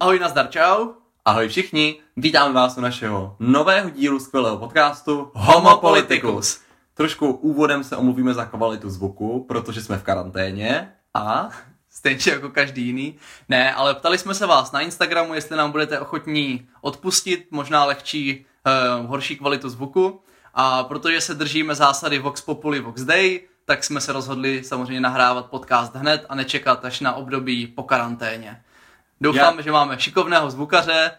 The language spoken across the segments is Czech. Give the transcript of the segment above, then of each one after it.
Ahoj, nazdar, čau. Ahoj všichni, vítáme vás u našeho nového dílu skvělého podcastu Homo Politicus. Trošku úvodem se omluvíme za kvalitu zvuku, protože jsme v karanténě a... Stejně jako každý jiný. Ne, ale ptali jsme se vás na Instagramu, jestli nám budete ochotní odpustit možná lehčí, uh, horší kvalitu zvuku. A protože se držíme zásady Vox Populi, Vox Day, tak jsme se rozhodli samozřejmě nahrávat podcast hned a nečekat až na období po karanténě. Doufám, Já... že máme šikovného zvukaře,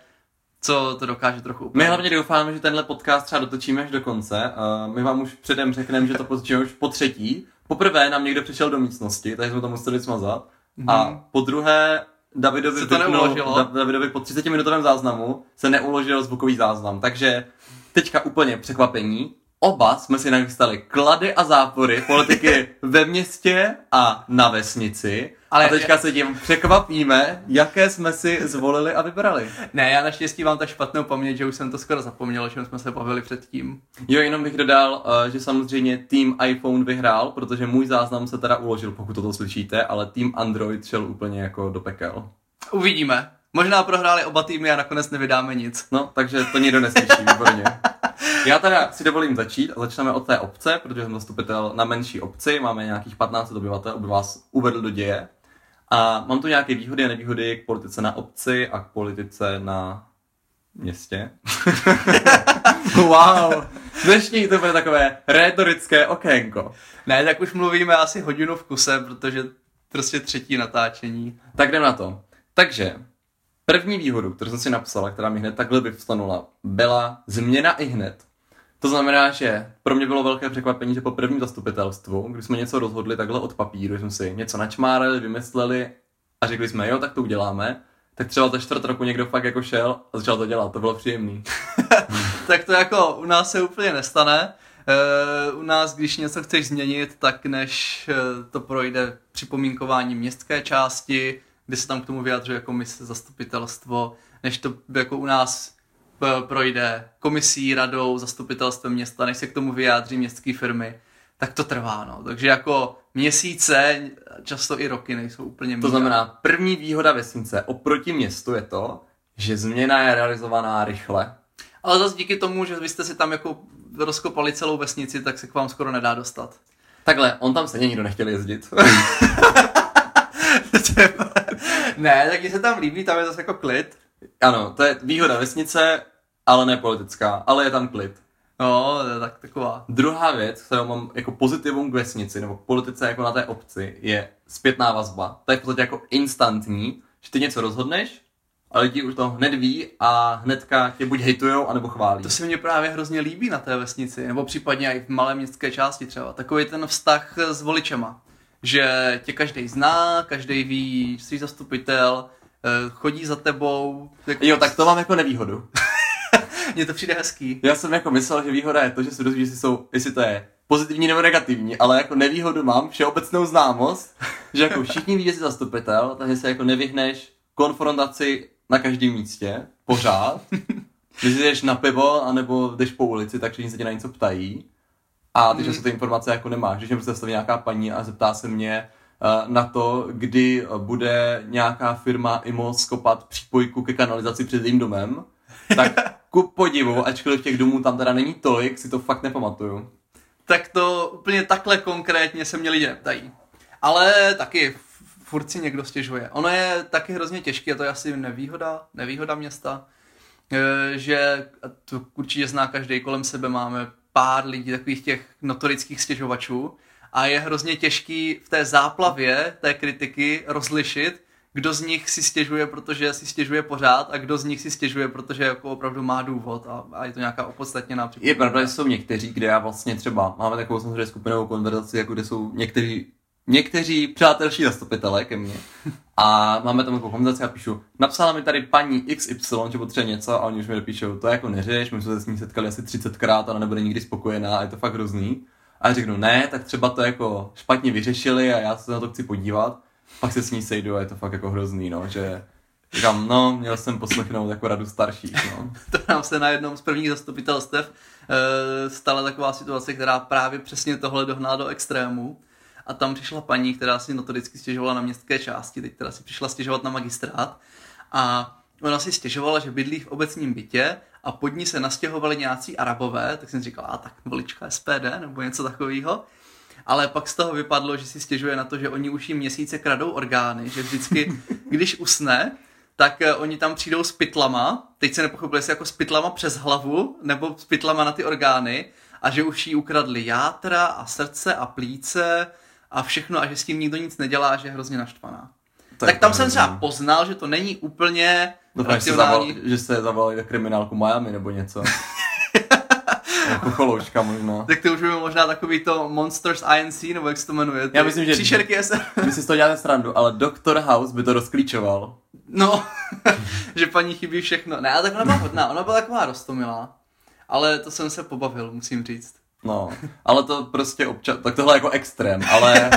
co to dokáže trochu upravit. My hlavně doufáme, že tenhle podcast třeba dotočíme až do konce. Uh, my vám už předem řekneme, že to potočíme už po třetí. Poprvé nám někdo přišel do místnosti, takže jsme to museli smazat. Mm-hmm. A mhm. po druhé Davidovi, se to neuložilo. Davidovi po 30 minutovém záznamu se neuložil zvukový záznam. Takže teďka úplně překvapení. Oba jsme si nachystali klady a zápory politiky ve městě a na vesnici. Ale a teďka se tím překvapíme, jaké jsme si zvolili a vybrali. Ne, já naštěstí mám tak špatnou paměť, že už jsem to skoro zapomněl, že jsme se bavili předtím. Jo, jenom bych dodal, eh, že samozřejmě tým iPhone vyhrál, protože můj záznam se teda uložil, pokud toto slyšíte, ale tým Android šel úplně jako do pekel. Uvidíme. Možná prohráli oba týmy a nakonec nevydáme nic. No, takže to nikdo neslyší, výborně. Já teda si dovolím začít a začneme od té obce, protože jsem zastupitel na menší obci, máme nějakých 15 obyvatel, aby vás uvedl do děje. A mám tu nějaké výhody a nevýhody k politice na obci a k politice na městě. wow, dnešní to bude takové retorické okénko. Ne, tak už mluvíme asi hodinu v kuse, protože prostě třetí natáčení. Tak jdem na to. Takže, první výhodu, kterou jsem si napsala, která mi hned takhle vyvstanula, byla změna i hned. To znamená, že pro mě bylo velké překvapení, že po prvním zastupitelstvu, když jsme něco rozhodli takhle od papíru, jsme si něco načmárali, vymysleli a řekli jsme, jo, tak to uděláme, tak třeba za čtvrt roku někdo fakt jako šel a začal to dělat, to bylo příjemný. tak to jako u nás se úplně nestane. Uh, u nás, když něco chceš změnit, tak než uh, to projde připomínkování městské části, kdy se tam k tomu vyjadřuje komise zastupitelstvo, než to jako u nás projde komisí, radou, zastupitelstvem města, než se k tomu vyjádří městské firmy, tak to trvá. No. Takže jako měsíce, často i roky nejsou úplně To znamená, první výhoda vesnice oproti městu je to, že změna je realizovaná rychle. Ale zase díky tomu, že vy jste si tam jako rozkopali celou vesnici, tak se k vám skoro nedá dostat. Takhle, on tam se nikdo nechtěl jezdit. ne, tak se tam líbí, tam je zase jako klid. Ano, to je výhoda vesnice, ale ne politická, ale je tam klid. No, to je tak taková. Druhá věc, kterou mám jako pozitivum k vesnici, nebo k politice jako na té obci, je zpětná vazba. To je v podstatě jako instantní, že ty něco rozhodneš, a lidi už to hned ví a hnedka tě buď hejtujou, anebo chválí. To se mně právě hrozně líbí na té vesnici, nebo případně i v malé městské části třeba. Takový ten vztah s voličema. Že tě každý zná, každý ví, jsi zastupitel, chodí za tebou. Jako... Jo, tak to mám jako nevýhodu. Mně to přijde hezký. Já jsem jako myslel, že výhoda je to, že se dozví, jestli, jsou, jestli to je pozitivní nebo negativní, ale jako nevýhodu mám všeobecnou známost, že jako všichni ví, že jsi zastupitel, takže se jako nevyhneš konfrontaci na každém místě, pořád. Když jdeš na pivo, anebo jdeš po ulici, tak všichni se tě na něco ptají. A ty, mm. se ty informace jako nemáš. Když mě prostě nějaká paní a zeptá se mě, Eh, na to, kdy bude nějaká firma IMO skopat přípojku ke kanalizaci před jejím domem, tak ku podivu, ačkoliv těch domů tam teda není tolik, si to fakt nepamatuju. Tak to úplně takhle konkrétně se mě lidi neptají. Ale taky furt si někdo stěžuje. Ono je taky hrozně těžké, a to je asi nevýhoda, nevýhoda města, eh, že to určitě zná každý kolem sebe, máme pár lidí, takových těch notorických stěžovačů, a je hrozně těžký v té záplavě té kritiky rozlišit, kdo z nich si stěžuje, protože si stěžuje pořád a kdo z nich si stěžuje, protože jako opravdu má důvod a, a je to nějaká opodstatněná Je pravda, že jsou někteří, kde já vlastně třeba máme takovou samozřejmě skupinovou konverzaci, jako kde jsou někteří někteří přátelší zastupitelé ke mně. A máme tam takovou konverzaci a píšu, napsala mi tady paní XY, že potřebuje něco a oni už mi dopíšou, to jako neřeš, my jsme se s ní setkali asi 30krát, ona nebude nikdy spokojená a je to fakt hrozný a řeknu ne, tak třeba to jako špatně vyřešili a já se na to chci podívat, pak se s ní sejdu a je to fakt jako hrozný, no, že říkám, no, měl jsem poslechnout jako radu starších, no. to nám se na jednom z prvních zastupitelstev e, stala taková situace, která právě přesně tohle dohnala do extrému. A tam přišla paní, která si notoricky stěžovala na městské části, teď teda si přišla stěžovat na magistrát. A ona si stěžovala, že bydlí v obecním bytě a pod ní se nastěhovali nějací arabové, tak jsem říkal, a tak volička SPD nebo něco takového. Ale pak z toho vypadlo, že si stěžuje na to, že oni už jim měsíce kradou orgány, že vždycky, když usne, tak eh, oni tam přijdou s pytlama, teď se nepochopili, jestli jako s pytlama přes hlavu, nebo s pytlama na ty orgány, a že už jí ukradli játra a srdce a plíce a všechno a že s tím nikdo nic nedělá že je hrozně naštvaná. Tak, tak tam jsem třeba poznal, že to není úplně no, racionální. Se zaval, že se zavolali do kriminálku Miami nebo něco. jako choloučka možná. Tak to už by možná takový to Monsters INC, nebo jak se to jmenuje. Já myslím, že příšerky se... My si z toho děláme srandu, ale Dr. House by to rozklíčoval. No, že paní chybí všechno. Ne, ale tak ona byla hodná, ona byla taková rostomilá. Ale to jsem se pobavil, musím říct. No, ale to prostě občas, tak tohle je jako extrém, ale,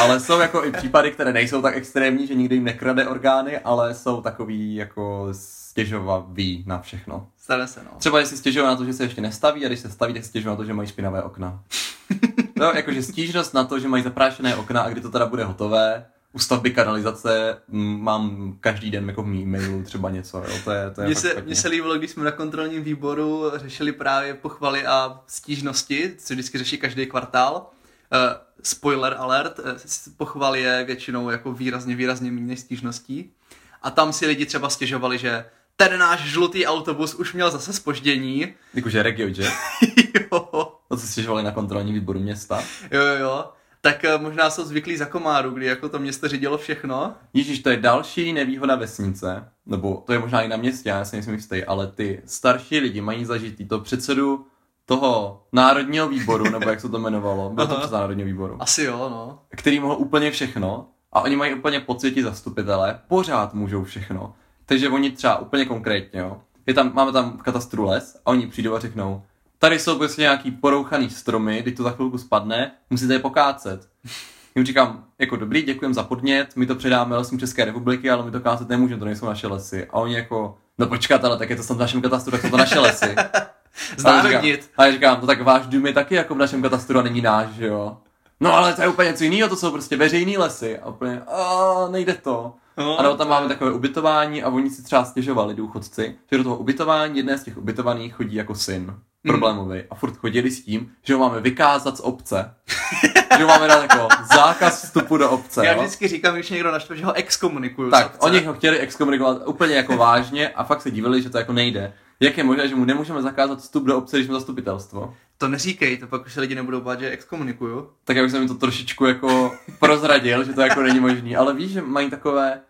ale jsou jako i případy, které nejsou tak extrémní, že nikdy jim nekrade orgány, ale jsou takový jako stěžovavý na všechno. Stane se, no. Třeba jestli stěžují na to, že se ještě nestaví a když se staví, tak stěžují na to, že mají špinavé okna. no, jakože stížnost na to, že mají zaprášené okna a kdy to teda bude hotové, u stavby kanalizace mám každý den jako v mailu třeba něco, jo, to je, to je mně se, mně se líbilo, když jsme na kontrolním výboru řešili právě pochvaly a stížnosti, co vždycky řeší každý kvartál. Uh, spoiler alert, uh, pochval je většinou jako výrazně, výrazně méně stížností. A tam si lidi třeba stěžovali, že ten náš žlutý autobus už měl zase spoždění. Jakože RegioJet? jo. To se stěžovali na kontrolní výboru města? Jo, jo, jo tak eh, možná jsou zvyklí za komáru, kdy jako to město řídilo všechno. Ježíš, to je další nevýhoda vesnice, nebo to je možná i na městě, já si nejsem jistý, ale ty starší lidi mají zažitý to předsedu toho národního výboru, nebo jak se to jmenovalo, bylo to předseda národního výboru. Asi jo, no. Který mohl úplně všechno a oni mají úplně pocit, zastupitelé pořád můžou všechno. Takže oni třeba úplně konkrétně, jo, je tam, máme tam katastru les a oni přijdou a řeknou, tady jsou prostě nějaký porouchaný stromy, když to za chvilku spadne, musíte je pokácet. Jim říkám, jako dobrý, děkujem za podnět, my to předáme lesům České republiky, ale my to kácet nemůžeme, to nejsou naše lesy. A oni jako, no počkat, ale tak je to snad v našem katastru, tak jsou to naše lesy. Znárodnit. A já říkám, to tak váš dům je taky jako v našem katastru a není náš, že jo. No ale to je úplně něco jiného, to jsou prostě veřejný lesy. A úplně, a nejde to. No, a nebo tam máme takové ubytování a oni si třeba stěžovali důchodci, že do toho ubytování jedné z těch ubytovaných chodí jako syn problémový. A furt chodili s tím, že ho máme vykázat z obce. že ho máme dát jako zákaz vstupu do obce. Já jo? vždycky říkám, když někdo naštve, že ho exkomunikuju. Tak, oni ho chtěli exkomunikovat úplně jako vážně a fakt se divili, že to jako nejde. Jak je možné, že mu nemůžeme zakázat vstup do obce, když jsme zastupitelstvo? To neříkej, to pak už se lidi nebudou bát, že exkomunikuju. Tak já už jsem mi to trošičku jako prozradil, že to jako není možný, ale víš, že mají takové,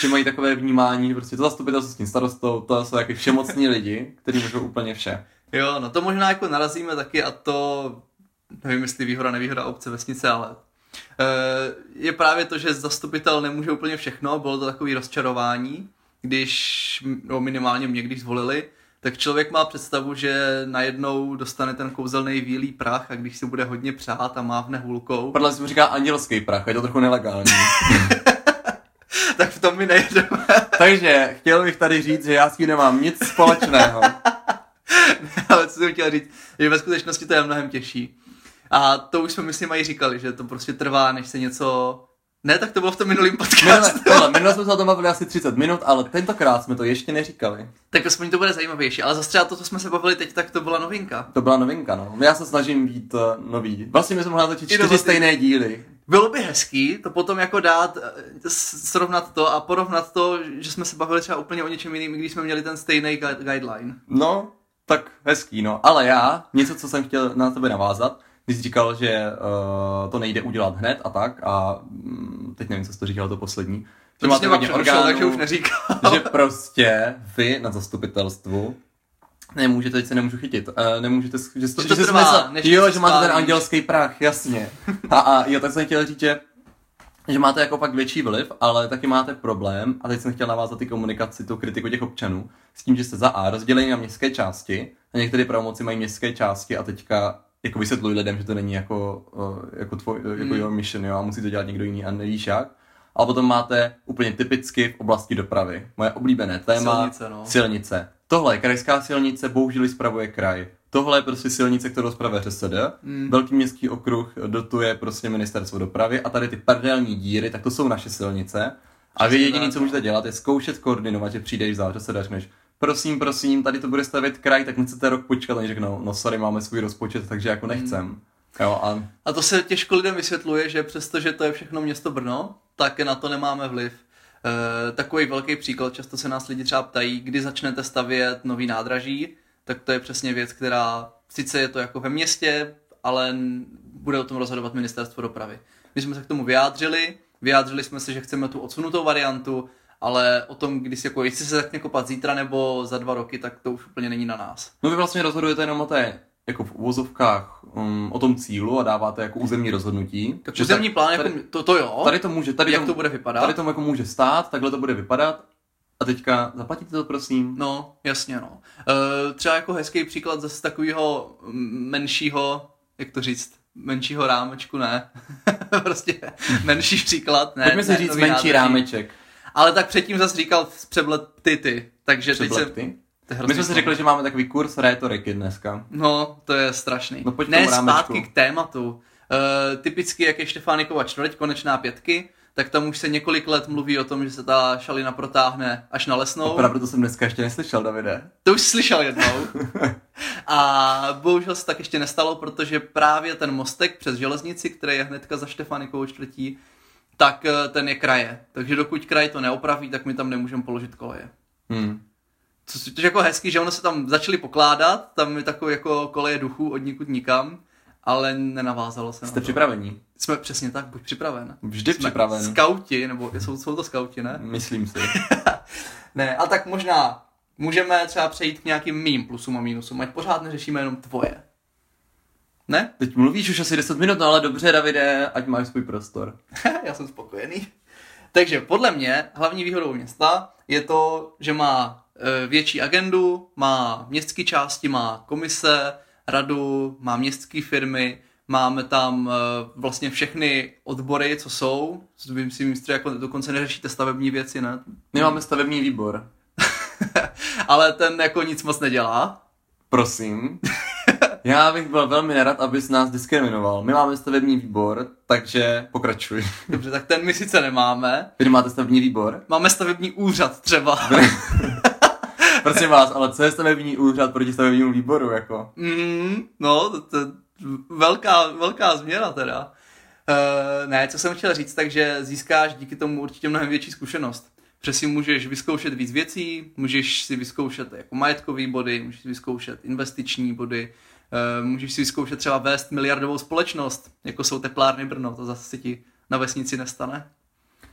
že mají takové vnímání, že prostě to zastupitelstvo s tím starostou, to jsou jako všemocní lidi, kteří můžou úplně vše. Jo, no to možná jako narazíme taky a to, nevím jestli výhoda, nevýhoda obce, vesnice, ale eh, je právě to, že zastupitel nemůže úplně všechno, bylo to takové rozčarování, když, no minimálně mě když zvolili, tak člověk má představu, že najednou dostane ten kouzelný výlý prach a když si bude hodně přát a mávne hůlkou. Podle se mu říká andělský prach, je to trochu nelegální. tak v tom mi nejdeme. Takže chtěl bych tady říct, že já s tím nemám nic společného. ale co jsem chtěl říct, že ve skutečnosti to je mnohem těžší. A to už jsme myslím mají říkali, že to prostě trvá, než se něco... Ne, tak to bylo v tom minulém podcastu. Minule, minule jsme se o tom bavili asi 30 minut, ale tentokrát jsme to ještě neříkali. Tak aspoň to bude zajímavější, ale zase třeba to, co jsme se bavili teď, tak to byla novinka. To byla novinka, no. Já se snažím být uh, nový. Vlastně my jsme mohli natočit čtyři stejné díly. Bylo by hezký to potom jako dát, eh, srovnat to a porovnat to, že jsme se bavili třeba úplně o něčem jiným, když jsme měli ten stejný guideline. No, tak hezký, no. Ale já, něco, co jsem chtěl na tebe navázat, když jsi říkal, že uh, to nejde udělat hned a tak a um, teď nevím, co jsi to říkal to poslední. Že máte hodně orgánů, takže už neříkal. Že prostě vy na zastupitelstvu Nemůžete, teď se nemůžu chytit. Uh, nemůžete, že, to, že, to že trvá, smysl, jo, že máte ten andělský prach, jasně. a, a jo, tak jsem chtěl říct, že že máte jako pak větší vliv, ale taky máte problém, a teď jsem chtěl navázat ty komunikaci, tu kritiku těch občanů, s tím, že jste za A rozdělení na městské části, a některé pravomoci mají městské části a teďka jako vysvětluji lidem, že to není jako, uh, jako, tvoj, uh, jako mm. your mission, jo, a musí to dělat někdo jiný a nevíš jak. A potom máte úplně typicky v oblasti dopravy. Moje oblíbené téma, silnice. No. silnice. Tohle je krajská silnice, bohužel spravuje kraj. Tohle je prostě silnice, kterou zpravuje ŘSD. Mm. Velký městský okruh dotuje prostě ministerstvo dopravy a tady ty paralelní díry, tak to jsou naše silnice. A vy tak, co můžete dělat, je zkoušet koordinovat, že přijdeš za se řekneš, prosím, prosím, tady to bude stavět kraj, tak nechcete rok počkat, oni řeknou, no sorry, máme svůj rozpočet, takže jako nechcem. Jo, a A to se těžko lidem vysvětluje, že přestože to je všechno město Brno, tak na to nemáme vliv. E, takový velký příklad, často se nás lidi třeba ptají, kdy začnete stavět nový nádraží, tak to je přesně věc, která sice je to jako ve městě, ale bude o tom rozhodovat ministerstvo dopravy. My jsme se k tomu vyjádřili, vyjádřili jsme se, že chceme tu odsunutou variantu, ale o tom, kdy si jako, jestli se začne kopat zítra nebo za dva roky, tak to už úplně není na nás. no vy vlastně rozhodujete jenom o té, jako v uvozovkách, um, o tom cílu a dáváte jako územní rozhodnutí. Tak územní plán, jako, tady, to, to jo, tady to může, tady jak to, to bude vypadat. tady to jako může stát, takhle to bude vypadat. A teďka zaplatíte to prosím. No, jasně no. E, třeba jako hezký příklad zase takového menšího, jak to říct, menšího rámečku, ne. prostě menší příklad, ne. Pojďme si ne, říct menší nádraží. rámeček. Ale tak předtím zase říkal přeblet ty ty, takže teď se... Přeblepty. to je My jsme si řekli, že máme takový kurz rétoriky dneska. No, to je strašný. No, pojď ne, zpátky k tématu. E, typicky, jak je Štefánikova čtvrť, konečná pětky, tak tam už se několik let mluví o tom, že se ta šalina protáhne až na lesnou. Opravdu to jsem dneska ještě neslyšel, Davide. To už slyšel jednou. A bohužel se tak ještě nestalo, protože právě ten mostek přes železnici, který je hnedka za Štefánikovou čtvrtí, tak eh, ten je kraje. Takže dokud kraj to neopraví, tak my tam nemůžeme položit koleje. Hmm. Což je jako hezký, že ono se tam začali pokládat, tam je takový jako koleje duchů od nikud nikam, ale nenavázalo se Jste připraveni? Jsme přesně tak, buď připraven. Vždy Jsme připraven. Skauti, nebo jsou, jsou to skauti, ne? Myslím si. Ne, a tak možná můžeme třeba přejít k nějakým mým plusům a mínusům, ať pořád neřešíme jenom tvoje. Ne? Teď mluvíš už asi 10 minut, no ale dobře, Davide, ať máš svůj prostor. Já jsem spokojený. Takže podle mě hlavní výhodou města je to, že má e, větší agendu, má městské části, má komise, radu, má městské firmy, máme tam e, vlastně všechny odbory, co jsou. Vím si myslím, jako dokonce neřešíte stavební věci, ne? My máme stavební výbor. Ale ten jako nic moc nedělá. Prosím. Já bych byl velmi nerad, abys nás diskriminoval. My máme stavební výbor, takže pokračuj. Dobře, tak ten my sice nemáme. Vy máte stavební výbor? Máme stavební úřad třeba. Prosím vás, ale co je stavební úřad proti stavebnímu výboru, jako? Mm, no, to, to velká, velká změna teda. Uh, ne, co jsem chtěl říct, takže získáš díky tomu určitě mnohem větší zkušenost. Protože si můžeš vyzkoušet víc věcí, můžeš si vyzkoušet jako majetkový body, můžeš si vyzkoušet investiční body, uh, můžeš si vyzkoušet třeba vést miliardovou společnost, jako jsou teplárny Brno, to zase se ti na vesnici nestane.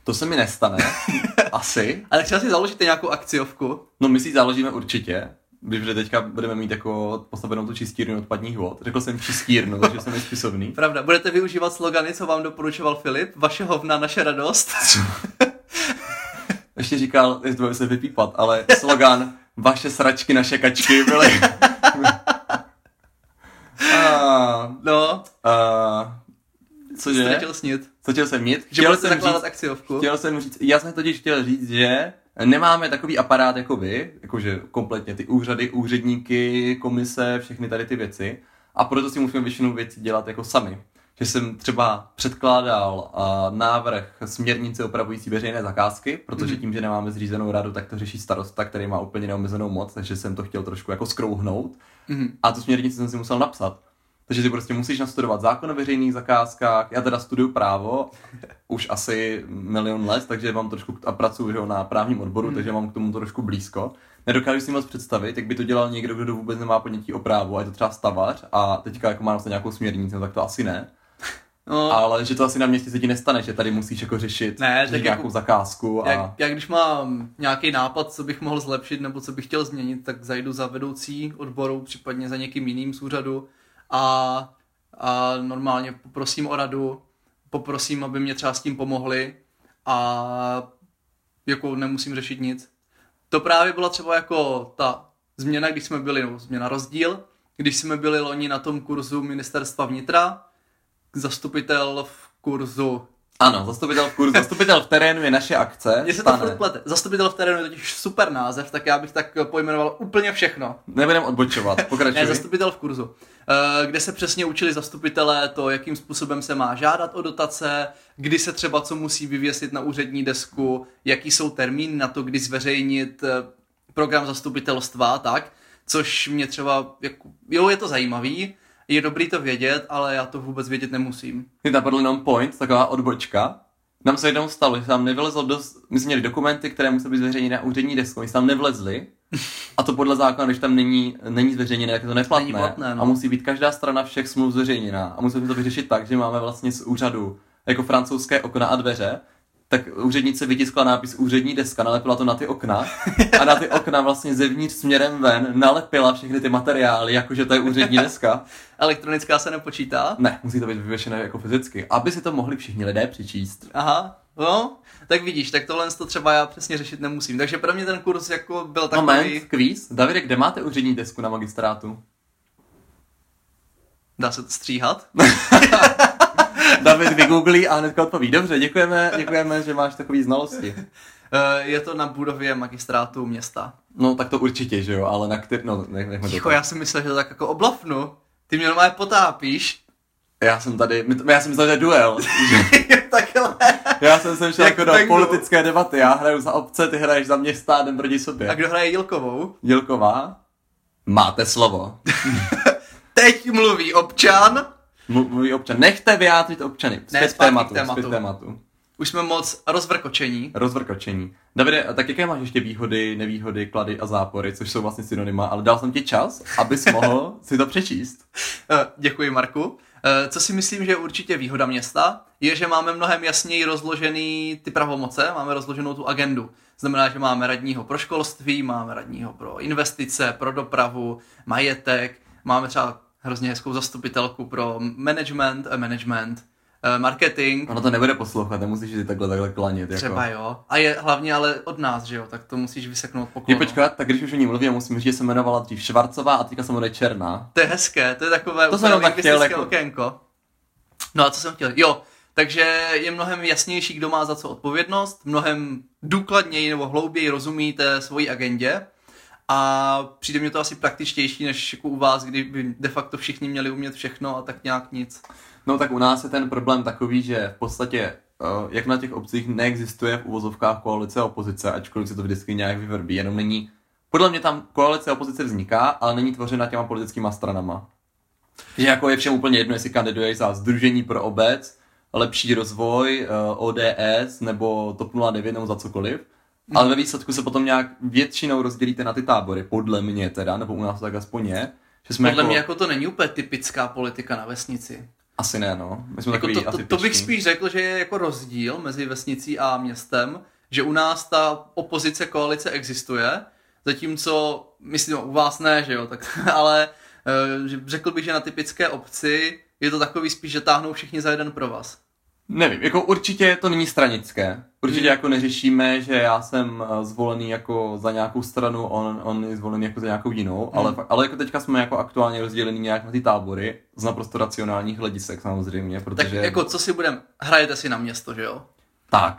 To se mi nestane. Asi. Ale třeba si založíte nějakou akciovku, No my si založíme určitě. Protože teďka budeme mít jako postavenou tu čistírnu odpadních vod. Řekl jsem čistírnu, takže jsem nespisovný. pravda, budete využívat slogany, co vám doporučoval Filip, vaše hovna, naše radost. Ještě říkal, jestli to bude se vypípat, ale slogan vaše sračky, naše kačky byly... a, No, a, cože? ztratil snit. Co chtěl jsem mít? Že Chtěl budete jsem, zakládat říct, akciovku. chtěl jsem říct, já jsem totiž chtěl říct, že nemáme takový aparát jako vy, jakože kompletně ty úřady, úředníky, komise, všechny tady ty věci. A proto si musíme většinu věcí dělat jako sami. Že jsem třeba předkládal uh, návrh směrnice opravující veřejné zakázky, protože Mhm. tím, že nemáme zřízenou radu, tak to řeší starosta, který má úplně neomezenou moc, takže jsem to chtěl trošku jako skrouhnout. Mhm. A tu směrnici jsem si musel napsat. Takže ty prostě musíš nastudovat zákon o veřejných zakázkách. Já teda studuju právo už asi milion let, takže mám trošku a pracuji že na právním odboru, Hmm. takže mám k tomu trošku blízko. Nedokážu si moc představit, jak by to dělal někdo, kdo vůbec nemá ponětí o právu, a je to třeba stavař a teďka jako má na nějakou směrnici, no tak to asi ne. No, Ale že to asi na městě se ti nestane, že tady musíš jako řešit Ne, řešit tak nějakou jako- zakázku a jak, jak když mám nějaký nápad, co bych mohl zlepšit nebo co bych chtěl změnit, tak zajdu za vedoucí odboru, případně za někým jiným z úřadu a, a normálně poprosím o radu, poprosím, aby mě třeba s tím pomohli a jako nemusím řešit nic. To právě byla třeba jako ta změna, když jsme byli, nebo změna rozdíl, když jsme byli loni na tom kurzu ministerstva vnitra, zastupitel v kurzu Ano, zastupitel v kurzu. Zastupitel v terénu je naše akce. Mně se to furt plete. Zastupitel v terénu je totiž super název, tak já bych tak pojmenoval úplně všechno. Nebudeme odbočovat, pokračuj. Ne, zastupitel v kurzu. Eh, Kde se přesně učili zastupitelé to, jakým způsobem se má žádat o dotace, kdy se třeba co musí vyvěsit na úřední desku, jaký jsou termíny na to, kdy zveřejnit eh, program zastupitelstva a tak, což mě třeba, jako, jo, je to zajímavý, je dobrý to vědět, ale já to vůbec vědět nemusím. Mě napadl jenom point, taková odbočka. Nám se jednou stalo, že tam nevylezlo dost, my jsme měli dokumenty, které musely být zveřejněny na úřední desku, my jsme tam nevlezli. A to podle zákona, když tam není, není zveřejněné, tak je to neplatné. Není platné, no. A musí být každá strana všech smluv zveřejněná. A musíme to vyřešit tak, že máme vlastně z úřadu jako francouzské okna a dveře, tak úřednice vytiskla nápis úřední deska, nalepila to na ty okna a na ty okna vlastně zevnitř směrem ven nalepila všechny ty materiály, jakože to je úřední deska. Elektronická se nepočítá? Ne, musí to být vyvěšené jako fyzicky, aby si to mohli všichni lidé přečíst. Aha, no, tak vidíš, tak tohle to třeba já přesně řešit nemusím. Takže pro mě ten kurz jako byl takový... Moment, kvíz. Davide, kde máte úřední desku na magistrátu? Dá se to stříhat? David vygooglí a hnedka odpoví. Dobře, děkujeme, děkujeme, že máš takové znalosti. Eh, Je to na budově magistrátu města. No tak to určitě, že jo, ale na který, no nech, nechme Ticho, já si myslel, že to tak jako oblafnu. Ty mě normálně potápíš. Já jsem tady, já jsem myslel, že duel. Takhle. Já jsem sem šel Jak jako do politické debaty, já hraju za obce, ty hraješ za města a jdem proti A sobě. kdo hraje Jilkovou? Dělková, máte slovo. Teď mluví občan. Mlu- Mluví občan. Nechte vyjádřit občany. Zpět Ne, tématu, tématu. zpět tématu. Už jsme moc rozvrkočení. Rozvrkočení. Davide, tak jaké máš ještě výhody, nevýhody, klady a zápory, což jsou vlastně synonyma, ale dal jsem ti čas, abys mohl si to přečíst. Eh, Děkuji, Marku. Eh, Co si myslím, že je určitě výhoda města, je, že máme mnohem jasněji rozložený ty pravomoce, máme rozloženou tu agendu. Znamená, že máme radního pro školství, máme radního pro investice, pro dopravu, majetek, máme třeba hrozně hezkou zastupitelku pro management, eh, management, eh, marketing, Ono to nebude poslouchat, nemusíš si takhle takhle klanit. Jako. třeba jo. A je hlavně ale od nás, že jo, tak to musíš vyseknout Je poklonu. počkat, tak když už o ní mluvím, musím říct, že se jmenovala dřív Švarcová a teďka se jmenuje Černá. To je hezké, to je takové To úplně jsem tak chtěl, jako- okénko. No a co jsem chtěl? Jo, takže je mnohem jasnější, kdo má za co odpovědnost, mnohem důkladněji nebo hlouběji rozumíte svojí agendě a přijde mi to asi praktičtější, než jako u vás, kdy by de facto všichni měli umět všechno a tak nějak nic. No tak u nás je ten problém takový, že v podstatě eh, jak na těch obcích neexistuje v uvozovkách koalice a opozice, ačkoliv se to vždycky nějak vyvrbí, jenom není... Podle mě tam koalice a opozice vzniká, ale není tvořena těma politickýma stranama. Že jako je všem úplně jedno, jestli kandiduješ za Združení pro obec, lepší rozvoj, eh, ODS nebo TOP 09 nebo za cokoliv. Ale ve výsledku se potom nějak většinou rozdělíte na ty tábory, podle mě teda, nebo u nás tak aspoň je. Že jsme Podle jako, mě jako to není úplně typická politika na vesnici. Asi ne, no. My jsme Jako to, to, to bych spíš řekl, že je jako rozdíl mezi vesnicí a městem, že u nás ta opozice koalice existuje, zatímco, myslím, u vás ne, že jo, tak, ale eh, řekl bych, že na typické obci je to takový spíš, že táhnou všichni za jeden pro vás. Nevím, jako určitě to není stranické. Určitě Hmm. jako neřešíme, že já jsem eh, zvolený jako za nějakou stranu, on, on je zvolený jako za nějakou jinou, Hmm. ale, ale jako teďka jsme jako aktuálně rozdělený nějak na ty tábory z naprosto racionálních hledisek samozřejmě, Tak protože... jako co si budem, hrajete si na město, že jo? Tak.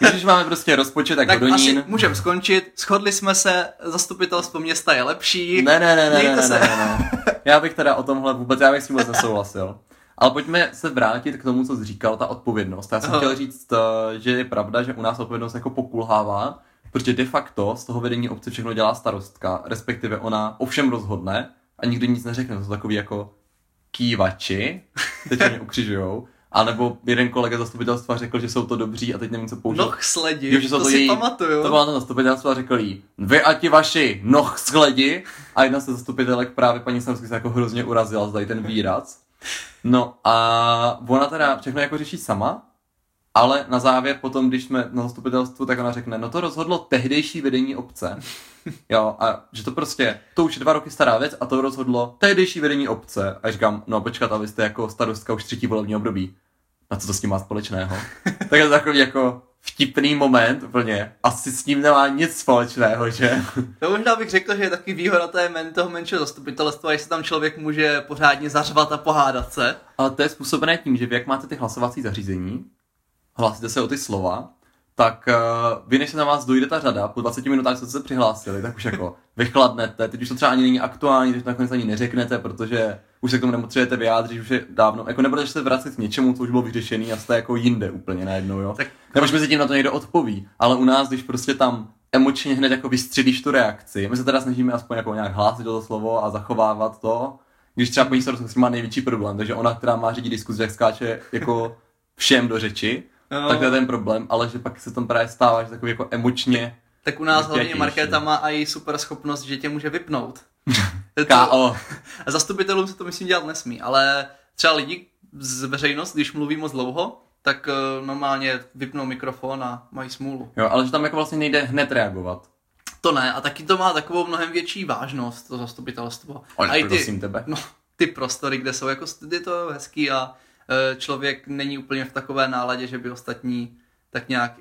Když máme prostě rozpočet, tak, Tak Hodonín... asi můžeme skončit, shodli jsme se, zastupitelstvo města je lepší. Ne, ne, ne, ne, ne, ne, ne, ne. Já bych teda o tomhle vůbec, já bych s tím vůbec nesouhlasil. Ale pojďme se vrátit k tomu, co jsi říkal, ta odpovědnost. Já jsem Aha. chtěl říct, eh, že je pravda, že u nás odpovědnost jako pokulhává, protože de facto z toho vedení obce všechno dělá starostka, respektive ona ovšem rozhodne a nikdo nic neřekne. To jsou takový jako kývači, teď mě ukřižujou. A nebo jeden kolega zastupitelstva řekl, že jsou to dobří a teď nevím, co použil. Noh sledi, Jo, že jsou to, to si její- pamatuju. To bylo na zastupitelstvo a řekl jí, vy a ti vaši noh skledi. A jedna se zastupitelek právě paní Samsky se jako hrozně urazila za ten výraz. No a ona teda všechno jako řeší sama, ale na závěr potom, když jsme na zastupitelstvu, tak ona řekne, no to rozhodlo tehdejší vedení obce. Jo, a že to prostě, to už je dva roky stará věc a to rozhodlo tehdejší vedení obce. A říkám, no počkat, a vy jste jako starostka už třetí volební období. Na co to s tím má společného? tak je to takový jako vtipný moment úplně. Asi s ním nemá nic společného, že? To možná bych řekl, že je taky výhoda té men, toho menšího zastupitelstva, jestli tam člověk může pořádně zařvat a pohádat se. Ale to je způsobené tím, že vy jak máte ty hlasovací zařízení, hlásíte se o ty slova, tak uh, vy, než se na vás dojde ta řada, po 20 minutách, co jste se přihlásili, tak už jako vychladnete, teď už to třeba ani není aktuální, teď to nakonec ani neřeknete, protože už se k tomu nepotřebujete vyjádřit, už je dávno, jako nebudete se vracet k něčemu, co už bylo vyřešené a jste jako jinde úplně najednou, jo. Tak- Nebo už mezi tím na to někdo odpoví, ale u nás, když prostě tam emočně hned jako vystřelíš tu reakci, my se teda snažíme aspoň jako nějak hlásit to slovo a zachovávat to, když třeba paní starostka má největší problém, takže ona, která má řídit diskuzi, jak skáče jako všem do řeči, No. tak to je ten problém, ale že pak se tam právě stává, že takový jako emočně Tak u nás hlavně. Markéta má i super schopnost, že tě může vypnout. KO. A zastupitelům se to myslím dělat nesmí, ale třeba lidi z veřejnost, když mluví moc dlouho, tak uh, normálně vypnou mikrofon a mají smůlu. Jo, ale že tam jako vlastně nejde hned reagovat. To ne, a taky to má takovou mnohem větší vážnost, to zastupitelstvo. Ale a i prosím tebe. no, ty prostory, kde jsou jako, je to hezký a člověk není úplně v takové náladě, že by ostatní tak nějak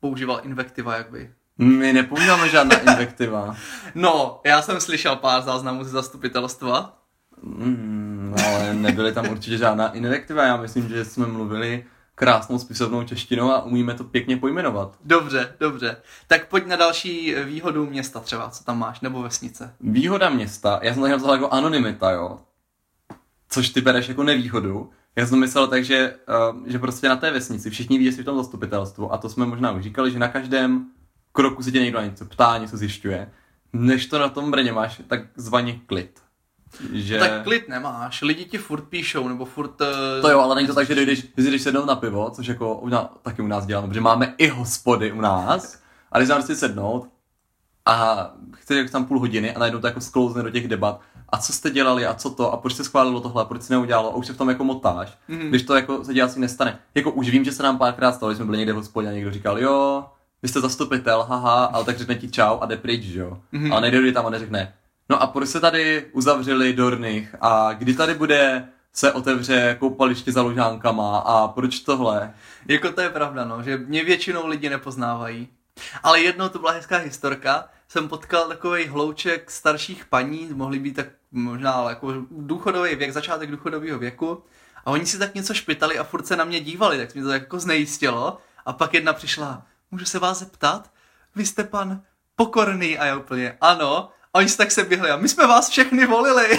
používal invektiva, jak by. My nepoužíváme žádná invektiva. No, já jsem slyšel pár záznamů ze zastupitelstva. Mm, ale nebyly tam určitě žádná invektiva. Já myslím, že jsme mluvili krásnou spisovnou češtinou a umíme to pěkně pojmenovat. Dobře, dobře. Tak pojď na další výhodu města třeba, co tam máš, nebo vesnice. Výhoda města, já jsem to napsal jako anonymita, jo. Což ty bereš jako nevýhodu. Já jsem myslel tak, že, uh, že prostě na té vesnici všichni ví, že jsi v tom zastupitelstvu a to jsme možná už říkali, že na každém kroku se tě někdo na něco ptá, něco zjišťuje. Než to na tom Brně máš takzvaně klid. Že... No, tak klid nemáš, lidi ti furt píšou, nebo furt... eh, To jo, ale není to tak, že si jdeš sednout na pivo, což jako u nás, taky u nás děláme, protože máme i hospody u nás. A když tam si sednout a chceš jako tam půl hodiny a najednou to jako sklouzne do těch debat. A co jste dělali a co to a proč se schválilo tohle a proč se neudělalo a už se v tom jako motáš. Mhm. Mm-hmm. Když to jako se dělá asi nestane. Jako už vím, že se nám párkrát stalo, že jsme byli někde v hospodě a někdo říkal, jo, vy jste zastupitel, haha, ale tak řekne ti čau a jde pryč, jo. Mhm. Mm-hmm. Ale nejde tam a neřekne, no a proč se tady uzavřeli Dornych a kdy tady bude se otevře koupaliště za lužánkama a proč tohle? Jako to je pravda, no, že mě většinou lidi nepoznávají. Ale jednou to byla hezká historka, jsem potkal takový hlouček starších paní, mohli být tak možná ale jako důchodový věk, začátek důchodového věku. A oni si tak něco špitali a furt se na mě dívali, tak mě to jako znejistilo. A pak jedna přišla, můžu se vás zeptat? Vy jste pan Pokorný a já úplně, ano. A oni se tak se běhli a my jsme vás všechny volili.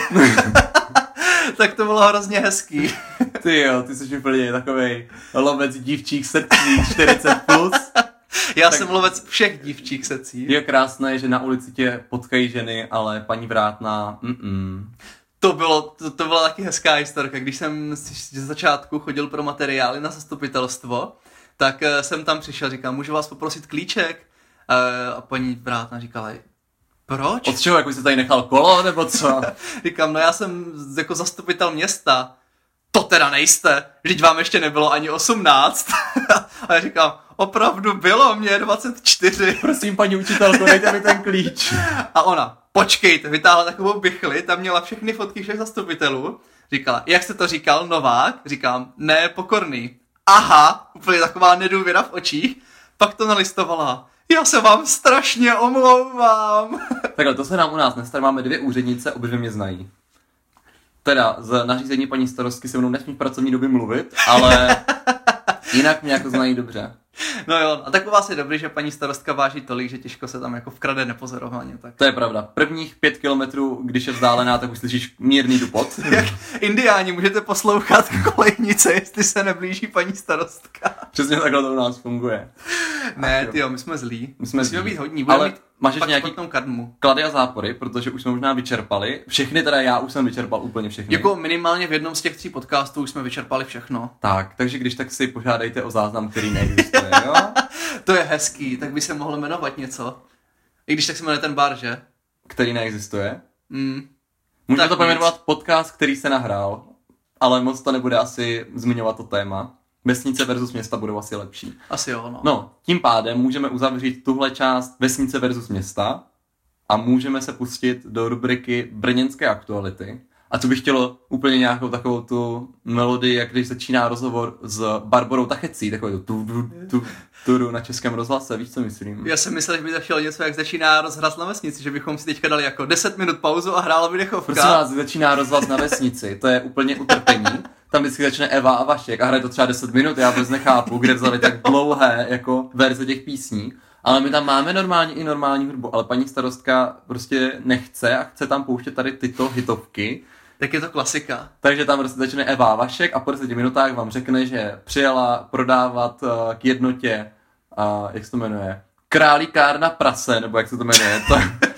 tak to bylo hrozně hezký. Ty jo, ty jsi úplně takovej lovec dívčích srdcí 40 plus. Já Tak- jsem lovec všech dívčích secí. Je krásné, že na ulici tě potkají ženy, ale paní Vrátná, mm To, bylo, to, to byla taky hezká historka. Když jsem z začátku chodil pro materiály na zastupitelstvo, tak eh, jsem tam přišel, říkal, můžu vás poprosit klíček? Eh, A paní Vrátna říkala, proč? Od čeho, jako jsi tady nechal kolo, nebo co? Říkám, no já jsem jako zastupitel města. To teda nejste, vždyť vám ještě nebylo ani 18. A já říkám, opravdu bylo, mě je 24. Prosím, paní učitelko, dejte mi ten klíč. A ona, počkejte, vytáhla takovou bychli, tam měla všechny fotky všech zastupitelů. Říkala, jak jste to říkal, Novák? Říkám, ne, pokorný. Aha, úplně taková nedůvěra v očích. Pak to nalistovala. Já se vám strašně omlouvám. Takhle, to se nám u nás nestane, máme dvě úřednice, obě dvě mě znají. Teda, z nařízení paní starostky se mnou nesmí v pracovní době mluvit, ale jinak mě jako znají dobře. No jo, a tak u vás je dobrý, že paní starostka váží tolik, že těžko se tam jako vkrade nepozorovaně. Tak. To je pravda. Prvních pět kilometrů, když je vzdálená, tak už slyšíš mírný dupot. Jak indiáni můžete poslouchat kolejnice, jestli se neblíží paní starostka. Přesně takhle to u nás funguje. Ne, ty jo, my jsme zlí. My jsme Musíme zlí. být hodní. Budeme Ale mít máš ještě nějaký- kadmu. Klady a zápory, protože už jsme možná vyčerpali. Všechny teda já už jsem vyčerpal úplně všechny. Jako minimálně v jednom z těch tří podcastů už jsme vyčerpali všechno. Tak, takže když tak si požádejte o záznam, který neexistuje, jo? To je hezký, tak by se mohlo jmenovat něco. I když tak se jmenuje ten bar, že? Který neexistuje. Mm. Můžeme to pojmenovat podcast, který se nahrál, ale moc to nebude asi zmiňovat to téma. Vesnice versus města budou asi lepší. Asi jo, no. No, tím pádem můžeme uzavřít tuhle část vesnice versus města a můžeme se pustit do rubriky brněnské aktuality. A to bych chtělo úplně nějakou takovou tu melodii, jak když začíná rozhovor s Barborou Tachecí, takový to tu, tu, tu, tu, na českém rozhlase, víš, co myslím? Já jsem myslel, že by chtělo něco, jak začíná rozhraz na vesnici, že bychom si teďka dali jako 10 minut pauzu a hrála by dechovka. Prosím vás, začíná rozhlas na vesnici, to je úplně utrpení. Tam vždycky začne Eva a Vašek a hraje to třeba 10 minut, já vůbec nechápu, kde vzali tak dlouhé jako verze těch písní. Ale my tam máme normálně i normální hudbu, ale paní starostka prostě nechce a chce tam pouštět tady tyto hitovky. Tak je to klasika. Takže tam prostě začne Eva Vašek a po 10 minutách vám řekne, že přijela prodávat uh, k jednotě, uh, jak se to jmenuje, králíkárna prase, nebo jak se to jmenuje. To,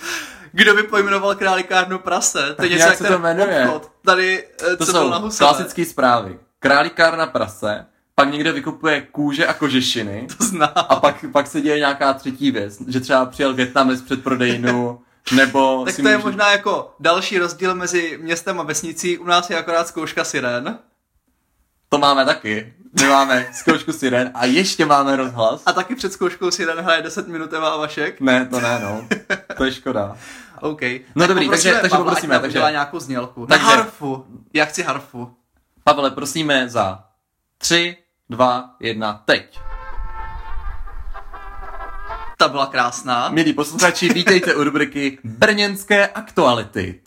Kdo by pojmenoval králíkárnu prase? To je něco jak to jmenuje. obchod. Tady, eh, to co jsou na klasické zprávy. Králíkárna prase, pak někde vykupuje kůže a kožešiny To znám. a pak, pak se děje nějaká třetí věc, že třeba přijel Větnamec před prodejnu, nebo Tak to je může... možná jako další rozdíl mezi městem a vesnicí. U nás je akorát zkouška siren. To máme taky. My máme zkoušku siren a ještě máme rozhlas. A taky před zkouškou siren hraje 10 minut Eva a Vašek. Ne, to ne, no. To je škoda. OK. No dobrý, poprosíme takže- takže Pavla, poprosíme, takže- udělá nějakou znělku. Takže- Na harfu. Já chci harfu. Pavle, prosíme za tři, dva, jedna, teď. Ta byla krásná. Milí posluchači, vítejte u rubriky Brněnské aktuality.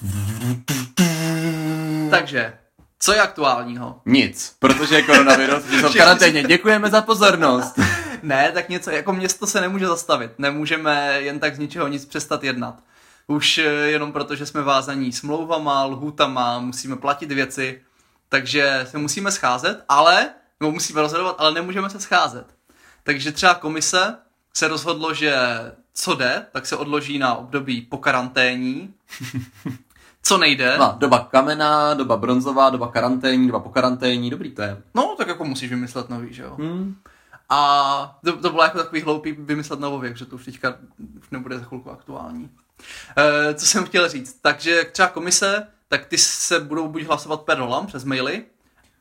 Takže, co je aktuálního? Nic, protože je koronavirus, že jsou v karanténě. Děkujeme za pozornost. Ne, tak něco, jako město se nemůže zastavit. Nemůžeme jen tak z ničeho nic přestat jednat. Už eh, jenom proto, že jsme vázaní smlouvama, lhůtama, musíme platit věci, takže se musíme scházet, ale, nebo musíme rozhodovat, ale nemůžeme se scházet. Takže třeba komise se rozhodlo, že co jde, tak se odloží na období po karanténní. Co nejde, No, doba kamená, doba bronzová, doba karanténní, doba po karanténní, dobrý to je. no tak jako musíš vymyslet nový, že jo. Hmm. A to, to bylo jako takový hloupý vymyslet novověk, že to už teďka už nebude za chvilku aktuální. E, co jsem chtěl říct, takže třeba komise, tak ty se budou buď hlasovat per rolam přes maily,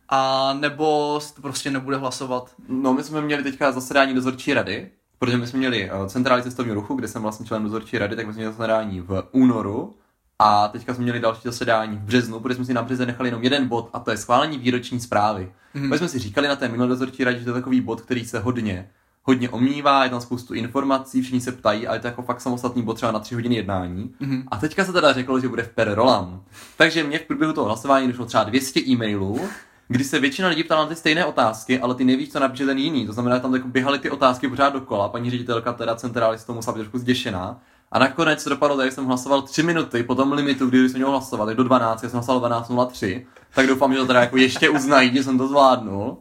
a nebo to prostě nebude hlasovat. No, my jsme měli teďka zasedání dozorčí rady, protože my jsme měli uh, centrály cestovního ruchu, kde jsem vlastně člen dozorčí rady, tak my jsme měli zasedání v únoru a teďka jsme měli další zasedání v březnu, protože jsme si na březen nechali jenom jeden bod a to je schválení výroční zprávy. Mhm. My jsme si říkali na té minulé dozorčí radě, že to je takový bod, který se hodně hodně omývá, je tam spoustu informací, všichni se ptají, ale je to jako fakt samostatný bod třeba na tři hodiny jednání. Mhm. A teďka se teda řeklo, že bude v per rolam. Takže mě v průběhu toho hlasování došlo třeba 200 e-mailů, kdy se většina lidí ptala na ty stejné otázky, ale ty nevíš, co napíše ten jiný. To znamená, že tam jako běhaly ty otázky pořád dokola. Paní ředitelka teda centrály z toho musela být trošku zděšená. A nakonec se dopadlo tak, že jsem hlasoval 3 minuty po tom limitu, kdy jsem měl hlasovat, do 12, já jsem hlasoval 12.03, tak doufám, že to teda jako ještě uznají, že jsem to zvládnul.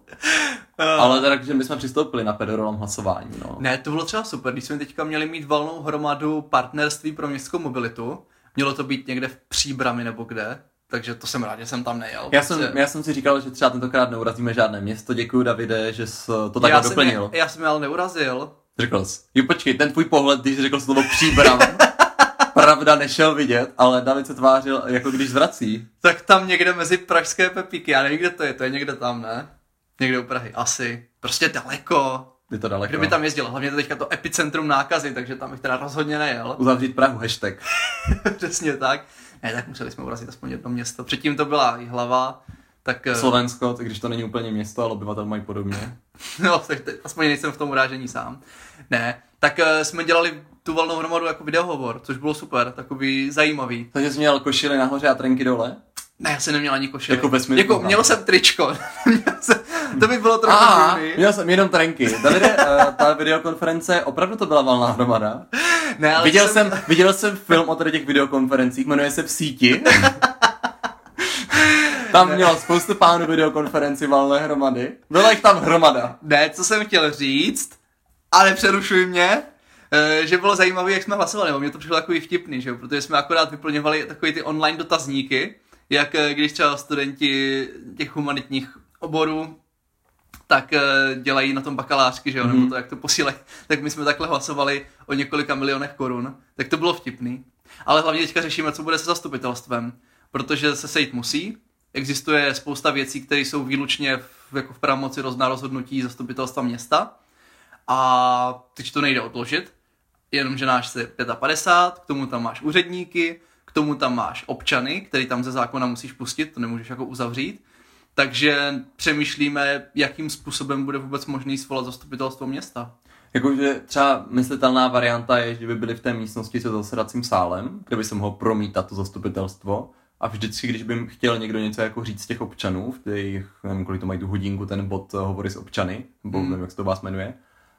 Ale teda, že my jsme přistoupili na pedorolom hlasování, no. Ne, to bylo třeba super, když jsme teďka měli mít valnou hromadu partnerství pro městskou mobilitu. Mělo to být někde v Příbrami nebo kde, takže to jsem rád, že jsem tam nejel. Já jsem, já jsem si říkal, že třeba tentokrát neurazíme žádné město. Děkuji, Davide, že jsi to takhle já jsem, doplnil. je, já jsem ale neurazil. Řekl jsi. Jo, počkej, ten tvůj pohled, když jsi řekl slovo příbram, pravda nešel vidět, ale David se tvářil, jako když zvrací. Tak tam někde mezi pražské pepíky, já nevím, kde to je, to je někde tam, ne? Někde u Prahy, asi. Prostě daleko. Je to daleko. Kdyby tam jezdil, hlavně to teďka to epicentrum nákazy, takže tam bych teda rozhodně nejel. Uzavřít Prahu, hashtag. Přesně tak. Ne, tak museli jsme urazit aspoň jedno město. Předtím to byla i hlava, tak... eh, Slovensko, tak když to není úplně město, ale obyvatel mají podobně. No, tak teď aspoň nejsem v tom urážení sám. Ne, tak uh, jsme dělali tu valnou hromadu jako videohovor, což bylo super, takový zajímavý. Takže jsi měl košily nahoře a trenky dole? Ne, já jsem neměl ani košili. Jako smyslu, Jako, aha. měl jsem tričko. Jsem- to by bylo trochu A, divný. měl jsem jenom trenky. Davide, uh, ta videokonference, opravdu to byla valná hromada. Ne, ale Viděl jsem, viděl jsem film o tady těch videokonferencích, jmenuje se V síti. Tam měl spoustu pánů videokonferenci valné hromady. Byla jich tam hromada. Ne, co jsem chtěl říct, ale přerušuj mě, eh, že bylo zajímavé, jak jsme hlasovali, nebo mě to přišlo takový vtipný, že jo? protože jsme akorát vyplňovali takový ty online dotazníky, jak eh, když třeba studenti těch humanitních oborů tak eh, dělají na tom bakalářky, že jo, nebo to, jak to posílají, tak my jsme takhle hlasovali o několika milionech korun, tak to bylo vtipný. Ale hlavně teďka řešíme, co bude se zastupitelstvem, protože se sejít musí, existuje spousta věcí, které jsou výlučně v, jako v pravomoci roz- na rozhodnutí zastupitelstva města. A teď to nejde odložit, jenomže náš se 55, k tomu tam máš úředníky, k tomu tam máš občany, který tam ze zákona musíš pustit, to nemůžeš jako uzavřít, takže přemýšlíme, jakým způsobem bude vůbec možný svolat zastupitelstvo města. Jakože třeba myslitelná varianta je, že by byli v té místnosti se zasedacím sálem, kde by se mohlo promítat to zastupitelstvo a vždycky, když bym chtěl někdo něco jako říct těch občanů, v těch, nevím, kolik to mají tu hodinku, ten bod uh, hovory s občany, nebo Hmm. nevím, jak se to vás jmenuje,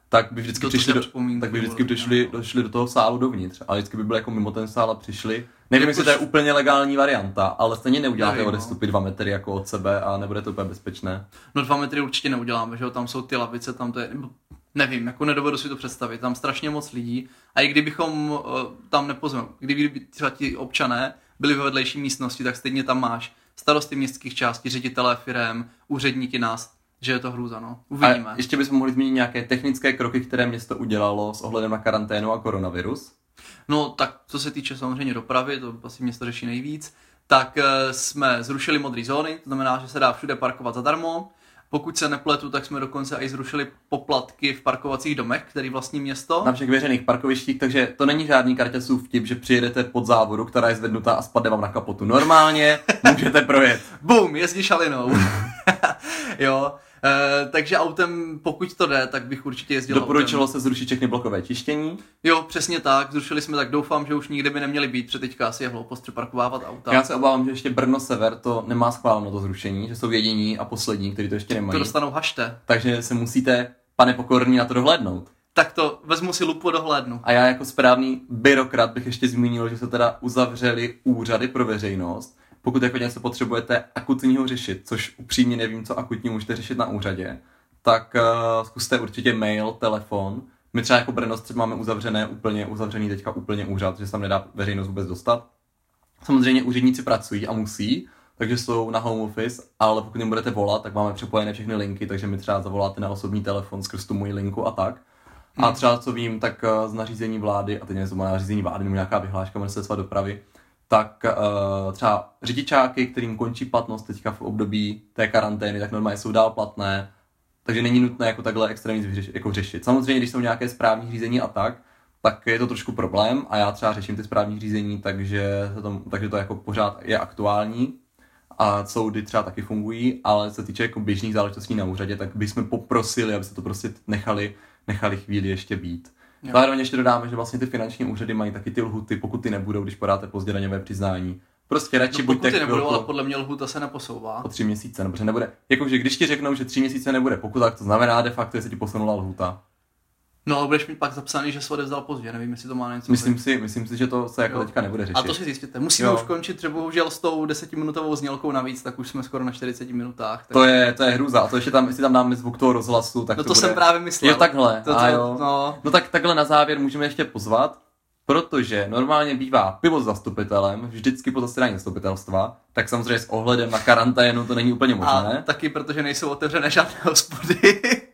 tak by vždycky To, přišli, do, tak by vždycky bylo, došli, no. do toho sálu dovnitř, ale vždycky by byli jako mimo ten sál a přišli. Nevím, jestli to je úplně legální varianta, ale stejně neuděláte Nevím, no. odestupy dva metry jako od sebe a nebude to úplně bezpečné. No dva metry určitě neuděláme, že jo, tam jsou ty lavice, tam to je, nevím, jako nedovedu si to představit, tam strašně moc lidí a i kdybychom uh, tam nepozveme, kdyby třeba ti občané byli ve vedlejší místnosti, tak stejně tam máš starosty městských částí, ředitelé firem, úředníky nás, že je to hrůza, no. Uvidíme. A ještě bychom mohli zmínit nějaké technické kroky, které město udělalo s ohledem na karanténu a koronavirus. No tak co se týče samozřejmě dopravy, to asi město řeší nejvíc, tak eh, jsme zrušili modré zóny, to znamená, že se dá všude parkovat zadarmo. Pokud se nepletu, tak jsme dokonce i zrušili poplatky v parkovacích domech, který vlastní město. na všech veřejných parkovištích, takže to není žádný karťasův vtip, že přijedete pod závodu, která je zvednutá a spadne vám na kapotu. Normálně můžete projet. Bum, jezdí šalinou. jo, e, takže autem, pokud to jde, tak bych určitě jezdil Doporučilo autem. se zrušit všechny blokové čištění. Jo, přesně tak, zrušili jsme, tak doufám, že už nikdy by neměli být, protože teďka asi je hloupost přeparkovávat auta. Já se obávám, že ještě Brno Sever to nemá schváleno to zrušení, že jsou jediní a poslední, kteří to ještě to nemají. dostanou hašte. Takže se musíte, pane pokorný, na to dohlédnout. Tak to vezmu si lupu dohlédnu. A já jako správný byrokrat bych ještě zmínil, že se teda uzavřeli úřady pro veřejnost. Pokud jako něco potřebujete akutního řešit, což upřímně nevím, co akutní můžete řešit na úřadě, tak uh, zkuste určitě mail, telefon. My třeba jako Brno třeba máme uzavřené úplně, uzavřený teďka úplně úřad, že se tam nedá veřejnost vůbec dostat. Samozřejmě úředníci pracují a musí, takže jsou na home office, ale pokud jim budete volat, tak máme přepojené všechny linky, takže mi třeba zavoláte na osobní telefon skrz tu moji linku a tak. A třeba co vím, tak eh, z nařízení vlády, a teď nevím, na nařízení vlády nebo nějaká vyhláška ministerstva dopravy, tak uh, třeba řidičáky, kterým končí platnost teďka v období té karantény, tak normálně jsou dál platné, takže není nutné jako takhle extrémně jako řešit. Samozřejmě, když jsou nějaké správní řízení a tak, tak je to trošku problém a já třeba řeším ty správní řízení, takže, se to, takže to jako pořád je aktuální a soudy třeba taky fungují, ale co se týče jako běžných záležitostí na úřadě, tak bychom poprosili, aby se to prostě nechali, nechali chvíli ještě být. Jo. Zároveň ještě dodáme, že vlastně ty finanční úřady mají taky ty lhuty, pokud ty nebudou, když podáte pozdě daňové přiznání. Prostě radši No, buďte pokud ty nebudou, ale podle mě lhuta se neposouvá. po tři měsíce, nebo nebude. Jakože když ti řeknou, že tři měsíce nebude pokud, tak to znamená de facto, že se ti posunula lhuta. No ale budeš mít pak zapsaný, že se odevzdal pozdě, nevím, jestli to má něco. Myslím si, myslím si, že to se jako Jo. teďka nebude řešit. A to si zjistíte. Musíme Jo. už končit třeba bohužel s tou desetiminutovou znělkou navíc, tak už jsme skoro na 40 minutách. Tak... To je, to je hrůza. A to ještě tam, jestli tam dáme zvuk toho rozhlasu, tak no to, to bude... jsem právě myslel. Jo, takhle. To, to, a jo. No, No tak takhle na závěr můžeme ještě pozvat, protože normálně bývá pivo s zastupitelem, vždycky po zasedání zastupitelstva, tak samozřejmě s ohledem na karanténu to není úplně a možné. taky protože nejsou otevřené žádné hospody.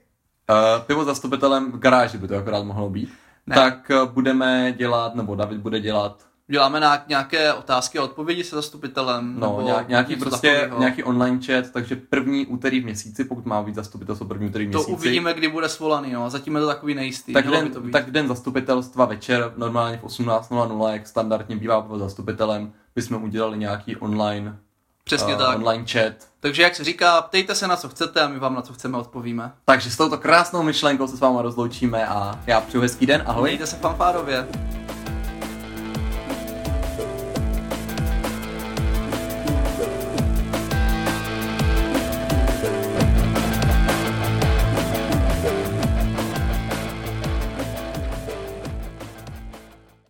Uh, pivo zastupitelem v garáži by to akorát mohlo být. Ne. Tak uh, budeme dělat, nebo David bude dělat Děláme na nějaké otázky a odpovědi se zastupitelem. No, nebo nějak, nějaký něco prostě, takového. nějaký online chat, takže první úterý v měsíci, pokud má být zastupitelstvo první úterý v To měsíci. uvidíme, kdy bude svolaný, no. Zatím je to takový nejistý. Tak den, to být. tak den zastupitelstva večer, normálně v 18.00, jak standardně bývá po zastupitelem, bychom udělali nějaký online, Přesně uh, tak. online chat. Takže jak se říká, ptejte se na co chcete a my vám na co chceme odpovíme. Takže s touto krásnou myšlenkou se s váma rozloučíme a já přeju hezký den, ahoj. Mějte se fanfárově.